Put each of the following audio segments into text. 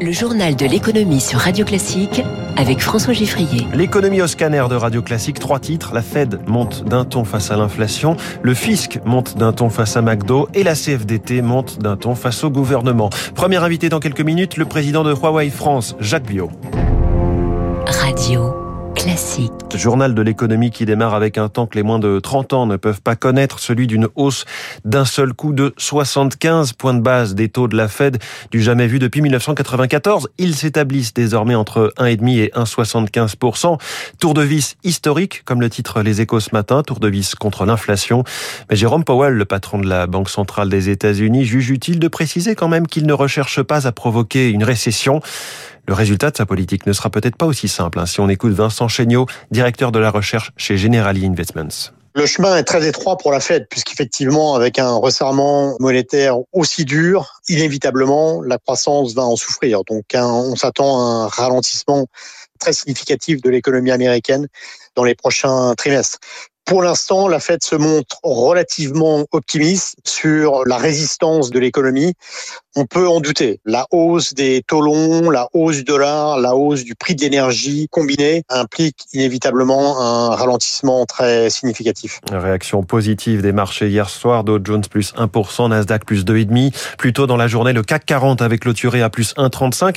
Le journal de l'économie sur Radio Classique avec François Giffrier. L'économie au scanner de Radio Classique, trois titres. La Fed monte d'un ton face à l'inflation, le fisc monte d'un ton face à McDo et la CFDT monte d'un ton face au gouvernement. Premier invité dans quelques minutes, le président de Huawei France, Jacques Biot. Classique. Journal de l'économie qui démarre avec un temps que les moins de 30 ans ne peuvent pas connaître, celui d'une hausse d'un seul coup de 75 points de base des taux de la Fed du jamais vu depuis 1994. Ils s'établissent désormais entre 1,5 et 1,75%. Tour de vis historique, comme le titre Les Échos ce matin, tour de vis contre l'inflation. Mais Jérôme Powell, le patron de la Banque centrale des États-Unis, juge utile de préciser quand même qu'il ne recherche pas à provoquer une récession. Le résultat de sa politique ne sera peut-être pas aussi simple hein, si on écoute Vincent Chéniaud, directeur de la recherche chez Generali Investments. Le chemin est très étroit pour la Fed, puisqu'effectivement, avec un resserrement monétaire aussi dur, inévitablement, la croissance va en souffrir. Donc, on s'attend à un ralentissement très significatif de l'économie américaine dans les prochains trimestres. Pour l'instant, la Fed se montre relativement optimiste sur la résistance de l'économie. On peut en douter. La hausse des taux longs, la hausse du dollar, la hausse du prix de l'énergie combinée implique inévitablement un ralentissement très significatif. Réaction positive des marchés hier soir. Dow Jones plus 1%, Nasdaq plus 2,5%. Plus tôt dans la journée, le CAC 40 avait clôturé à plus 1,35%.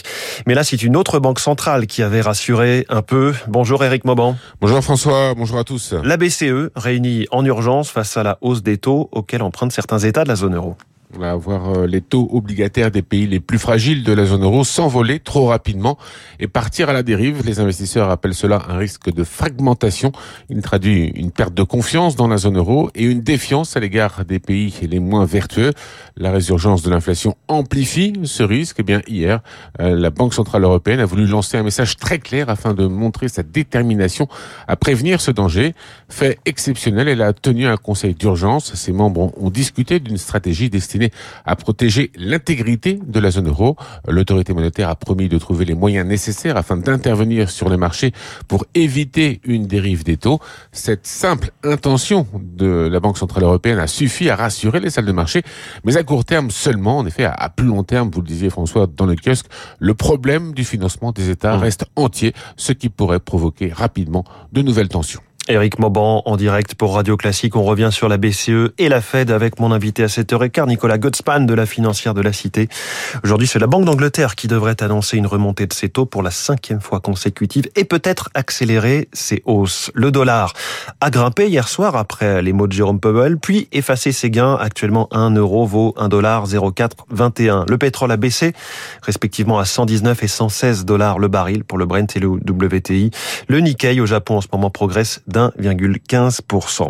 Mais là, c'est une autre banque centrale qui avait rassuré un peu. Bonjour Eric Mauban. Bonjour François, bonjour à tous. La BCE réunis en urgence face à la hausse des taux auxquels empruntent certains États de la zone euro. On va voir euh, les taux obligataires des pays les plus fragiles de la zone euro s'envoler trop rapidement et partir à la dérive. Les investisseurs appellent cela un risque de fragmentation. Il traduit une perte de confiance dans la zone euro et une défiance à l'égard des pays les moins vertueux. La résurgence de l'inflation amplifie ce risque. Eh bien, hier, euh, la Banque Centrale Européenne a voulu lancer un message très clair afin de montrer sa détermination à prévenir ce danger. Fait exceptionnel, elle a tenu un conseil d'urgence. Ses membres ont discuté d'une stratégie destinée à protéger l'intégrité de la zone euro. L'autorité monétaire a promis de trouver les moyens nécessaires afin d'intervenir sur les marchés pour éviter une dérive des taux. Cette simple intention de la Banque Centrale Européenne a suffi à rassurer les salles de marché, mais à court terme seulement. En effet, à plus long terme, vous le disiez François dans le kiosque, le problème du financement des États mmh. reste entier, ce qui pourrait provoquer rapidement de nouvelles tensions. Éric Mauban en direct pour Radio Classique. On revient sur la BCE et la Fed avec mon invité à 7h15, Nicolas Godspan de la financière de la Cité. Aujourd'hui, c'est la Banque d'Angleterre qui devrait annoncer une remontée de ses taux pour la cinquième fois consécutive et peut-être accélérer ses hausses. Le dollar a grimpé hier soir après les mots de Jérôme Powell, puis effacé ses gains. Actuellement, 1 euro vaut 1 dollar 0,421. Le pétrole a baissé, respectivement à 119 et 116 dollars le baril pour le Brent et le WTI. Le Nikkei au Japon en ce moment progresse d'1,15%.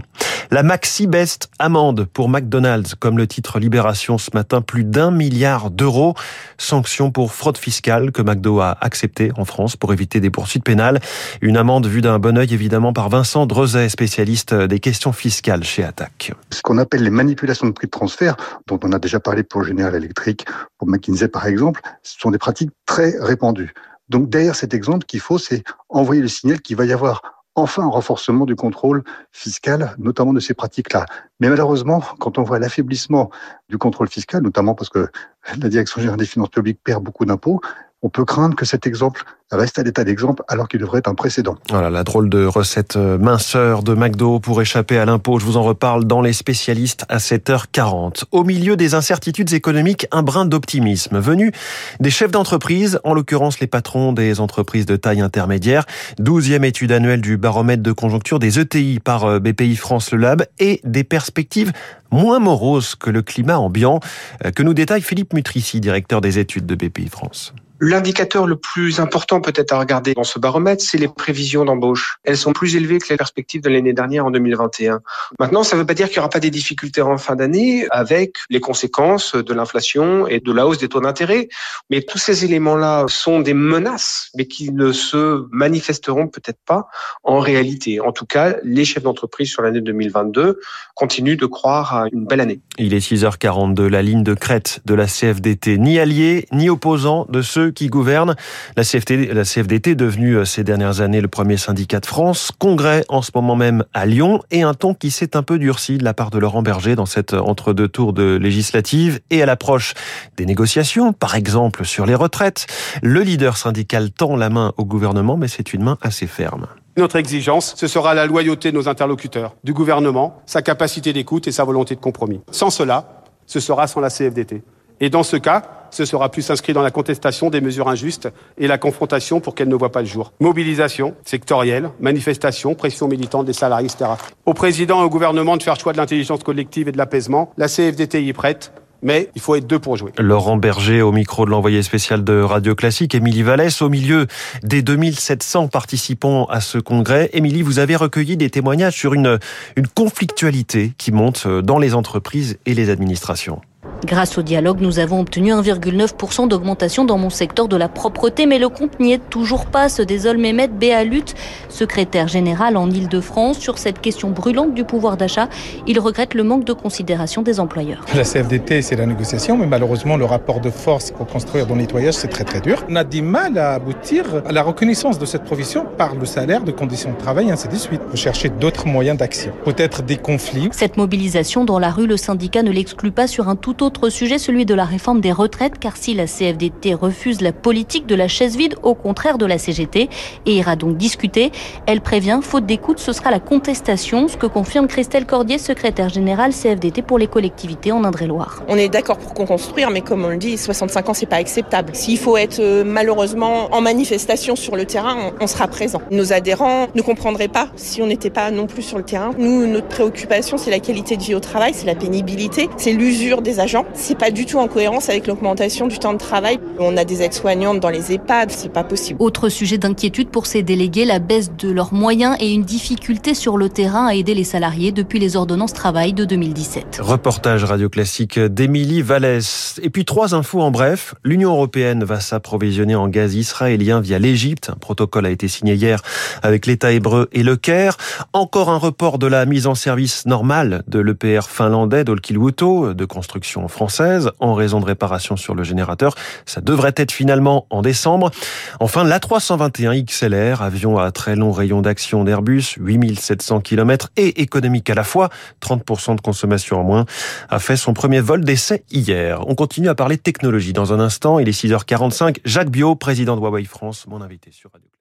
La maxi best amende pour McDonald's, comme le titre Libération ce matin, plus d'un milliard d'euros. Sanction pour fraude fiscale que McDo a accepté en France pour éviter des poursuites pénales. Une amende vue d'un bon oeil évidemment par Vincent Drezet, spécialiste des questions fiscales chez Attac. Ce qu'on appelle les manipulations de prix de transfert, dont on a déjà parlé pour General Electric, pour McKinsey par exemple, ce sont des pratiques très répandues. Donc derrière cet exemple, qu'il faut, c'est envoyer le signal qu'il va y avoir enfin un renforcement du contrôle fiscal, notamment de ces pratiques-là. Mais malheureusement, quand on voit l'affaiblissement du contrôle fiscal, notamment parce que la Direction générale des finances publiques perd beaucoup d'impôts, on peut craindre que cet exemple reste à l'état d'exemple alors qu'il devrait être un précédent. Voilà la drôle de recette euh, minceur de McDo pour échapper à l'impôt. Je vous en reparle dans les spécialistes à 7h40. Au milieu des incertitudes économiques, un brin d'optimisme venu des chefs d'entreprise, en l'occurrence les patrons des entreprises de taille intermédiaire. Douzième étude annuelle du baromètre de conjoncture des ETI par euh, BPI France Le Lab et des perspectives moins moroses que le climat ambiant euh, que nous détaille Philippe Mutrici, directeur des études de BPI France. L'indicateur le plus important peut-être à regarder dans ce baromètre, c'est les prévisions d'embauche. Elles sont plus élevées que les perspectives de l'année dernière en 2021. Maintenant, ça ne veut pas dire qu'il n'y aura pas des difficultés en fin d'année avec les conséquences de l'inflation et de la hausse des taux d'intérêt. Mais tous ces éléments-là sont des menaces, mais qui ne se manifesteront peut-être pas en réalité. En tout cas, les chefs d'entreprise sur l'année 2022 continuent de croire à une belle année. Il est 6h42, la ligne de crête de la CFDT, ni allié, ni opposant de ceux qui gouvernent. La, CFDT, devenue euh, ces dernières années le premier syndicat de France, congrès en ce moment même à Lyon, et un ton qui s'est un peu durci de la part de Laurent Berger dans cette entre-deux tours de législative et à l'approche des négociations, par exemple sur les retraites. Le leader syndical tend la main au gouvernement, mais c'est une main assez ferme. Notre exigence, ce sera la loyauté de nos interlocuteurs, du gouvernement, sa capacité d'écoute et sa volonté de compromis. Sans cela, ce sera sans la CFDT. Et dans ce cas, ce sera plus inscrit dans la contestation des mesures injustes et la confrontation pour qu'elles ne voient pas le jour. Mobilisation sectorielle, manifestation, pression militante des salariés, etc. Au président et au gouvernement de faire choix de l'intelligence collective et de l'apaisement. La CFDT y est prête mais il faut être deux pour jouer. Laurent Berger au micro de l'envoyé spécial de Radio Classique, Émilie Vallès, au milieu des 2700 participants à ce congrès. Émilie, vous avez recueilli des témoignages sur une, une conflictualité qui monte dans les entreprises et les administrations. Grâce au dialogue, nous avons obtenu 1,9% d'augmentation dans mon secteur de la propreté, mais le compte n'y est toujours pas, se désole Mehmet Béalut, secrétaire général en Ile-de-France. Sur cette question brûlante du pouvoir d'achat, il regrette le manque de considération des employeurs. La CFDT, c'est la négociation, mais malheureusement, le rapport de force pour construire dans le nettoyage, c'est très très dur. On a du mal à aboutir à la reconnaissance de cette profession par le salaire, de conditions de travail, ainsi de suite. Faut chercher d'autres moyens d'action. Peut-être des conflits. Cette mobilisation dans la rue, le syndicat ne l'exclut pas sur un tout autre autre sujet, celui de la réforme des retraites, car si la CFDT refuse la politique de la chaise vide, au contraire de la CGT, et ira donc discuter, elle prévient, faute d'écoute, ce sera la contestation, ce que confirme Christelle Cordier, secrétaire générale CFDT pour les collectivités en Indre-et-Loire. On est d'accord pour qu'on construire, mais comme on le dit, 65 ans, c'est pas acceptable. S'il faut être euh, malheureusement en manifestation sur le terrain, on, sera présent. Nos adhérents ne comprendraient pas si on n'était pas non plus sur le terrain. Nous, notre préoccupation, c'est la qualité de vie au travail, c'est la pénibilité, c'est l'usure des agents c'est pas du tout en cohérence avec l'augmentation du temps de travail. On a des aides-soignantes dans les EHPAD, c'est pas possible. Autre sujet d'inquiétude pour ces délégués, la baisse de leurs moyens et une difficulté sur le terrain à aider les salariés depuis les ordonnances travail de 2017. Reportage radio classique d'Émilie Vallès. Et puis trois infos en bref. L'Union européenne va s'approvisionner en gaz israélien via l'Égypte. Un protocole a été signé hier avec l'État hébreu et le Caire. Encore un report de la mise en service normale de l'EPR finlandais d'Olkiluoto de construction française en raison de réparations sur le générateur. Ça devrait être finalement en décembre. Enfin, l'A321 XLR, avion à très long rayon d'action d'Airbus, 8700 km et économique à la fois, 30% de consommation en moins, a fait son premier vol d'essai hier. On continue à parler technologie dans un instant. Il est 6h45. Jacques Bio, président de Huawei France, mon invité sur Radio